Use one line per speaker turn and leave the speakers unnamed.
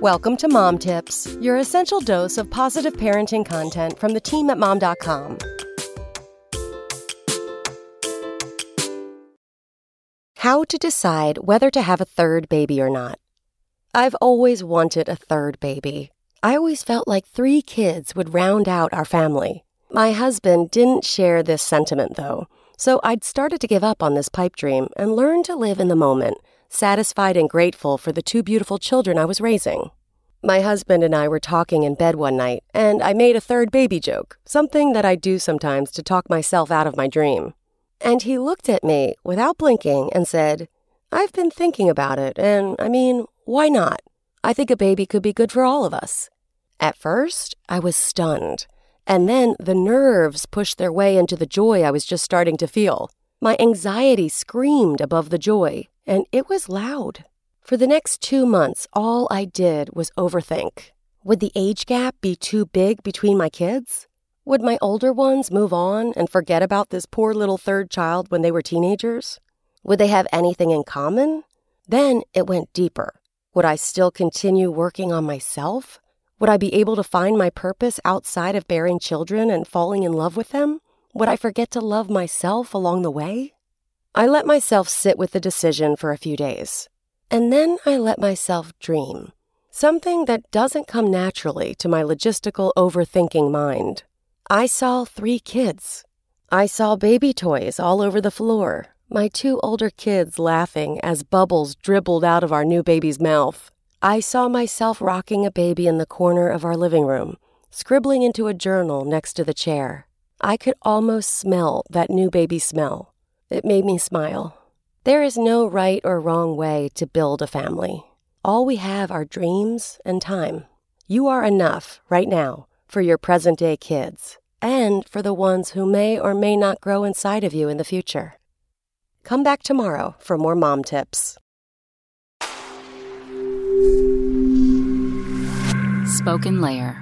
Welcome to Mom Tips, your essential dose of positive parenting content from the team at mom.com. How to decide whether to have a third baby or not. I've always wanted a third baby. I always felt like three kids would round out our family. My husband didn't share this sentiment, though, so I'd started to give up on this pipe dream and learn to live in the moment satisfied and grateful for the two beautiful children I was raising. My husband and I were talking in bed one night, and I made a third baby joke, something that I do sometimes to talk myself out of my dream. And he looked at me without blinking and said, I've been thinking about it, and I mean, why not? I think a baby could be good for all of us. At first, I was stunned, and then the nerves pushed their way into the joy I was just starting to feel. My anxiety screamed above the joy, and it was loud. For the next two months, all I did was overthink. Would the age gap be too big between my kids? Would my older ones move on and forget about this poor little third child when they were teenagers? Would they have anything in common? Then it went deeper. Would I still continue working on myself? Would I be able to find my purpose outside of bearing children and falling in love with them? Would I forget to love myself along the way? I let myself sit with the decision for a few days. And then I let myself dream. Something that doesn't come naturally to my logistical overthinking mind. I saw three kids. I saw baby toys all over the floor, my two older kids laughing as bubbles dribbled out of our new baby's mouth. I saw myself rocking a baby in the corner of our living room, scribbling into a journal next to the chair. I could almost smell that new baby smell. It made me smile. There is no right or wrong way to build a family. All we have are dreams and time. You are enough right now for your present day kids and for the ones who may or may not grow inside of you in the future. Come back tomorrow for more mom tips.
SpokenLayer